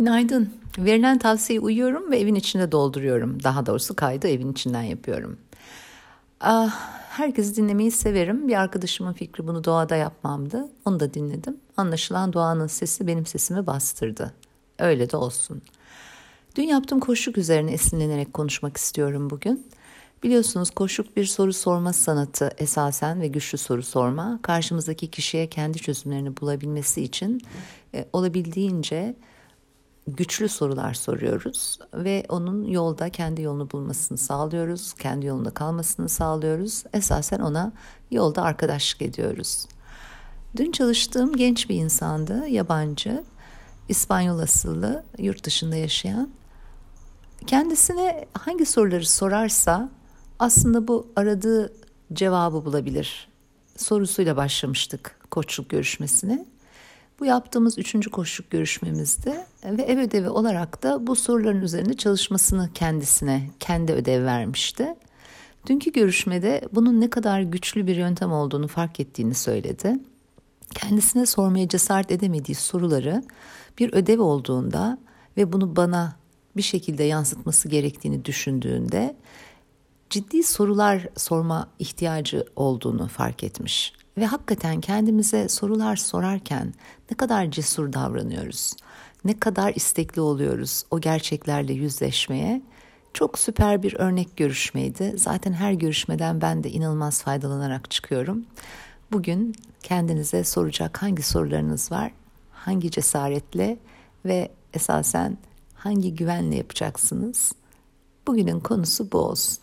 Günaydın. Verilen tavsiyeyi uyuyorum ve evin içinde dolduruyorum. Daha doğrusu kaydı evin içinden yapıyorum. Ah, herkesi dinlemeyi severim. Bir arkadaşımın fikri bunu doğada yapmamdı. Onu da dinledim. Anlaşılan doğanın sesi benim sesimi bastırdı. Öyle de olsun. Dün yaptığım koşuk üzerine esinlenerek konuşmak istiyorum bugün. Biliyorsunuz koşuk bir soru sorma sanatı esasen ve güçlü soru sorma. Karşımızdaki kişiye kendi çözümlerini bulabilmesi için e, olabildiğince güçlü sorular soruyoruz ve onun yolda kendi yolunu bulmasını sağlıyoruz, kendi yolunda kalmasını sağlıyoruz. Esasen ona yolda arkadaşlık ediyoruz. Dün çalıştığım genç bir insandı, yabancı, İspanyol asıllı, yurt dışında yaşayan. Kendisine hangi soruları sorarsa aslında bu aradığı cevabı bulabilir sorusuyla başlamıştık koçluk görüşmesine. Bu yaptığımız üçüncü koşuk görüşmemizde ve ev ödevi olarak da bu soruların üzerinde çalışmasını kendisine kendi ödev vermişti. Dünkü görüşmede bunun ne kadar güçlü bir yöntem olduğunu fark ettiğini söyledi. Kendisine sormaya cesaret edemediği soruları bir ödev olduğunda ve bunu bana bir şekilde yansıtması gerektiğini düşündüğünde ciddi sorular sorma ihtiyacı olduğunu fark etmiş ve hakikaten kendimize sorular sorarken ne kadar cesur davranıyoruz, ne kadar istekli oluyoruz o gerçeklerle yüzleşmeye. Çok süper bir örnek görüşmeydi. Zaten her görüşmeden ben de inanılmaz faydalanarak çıkıyorum. Bugün kendinize soracak hangi sorularınız var, hangi cesaretle ve esasen hangi güvenle yapacaksınız? Bugünün konusu bu olsun.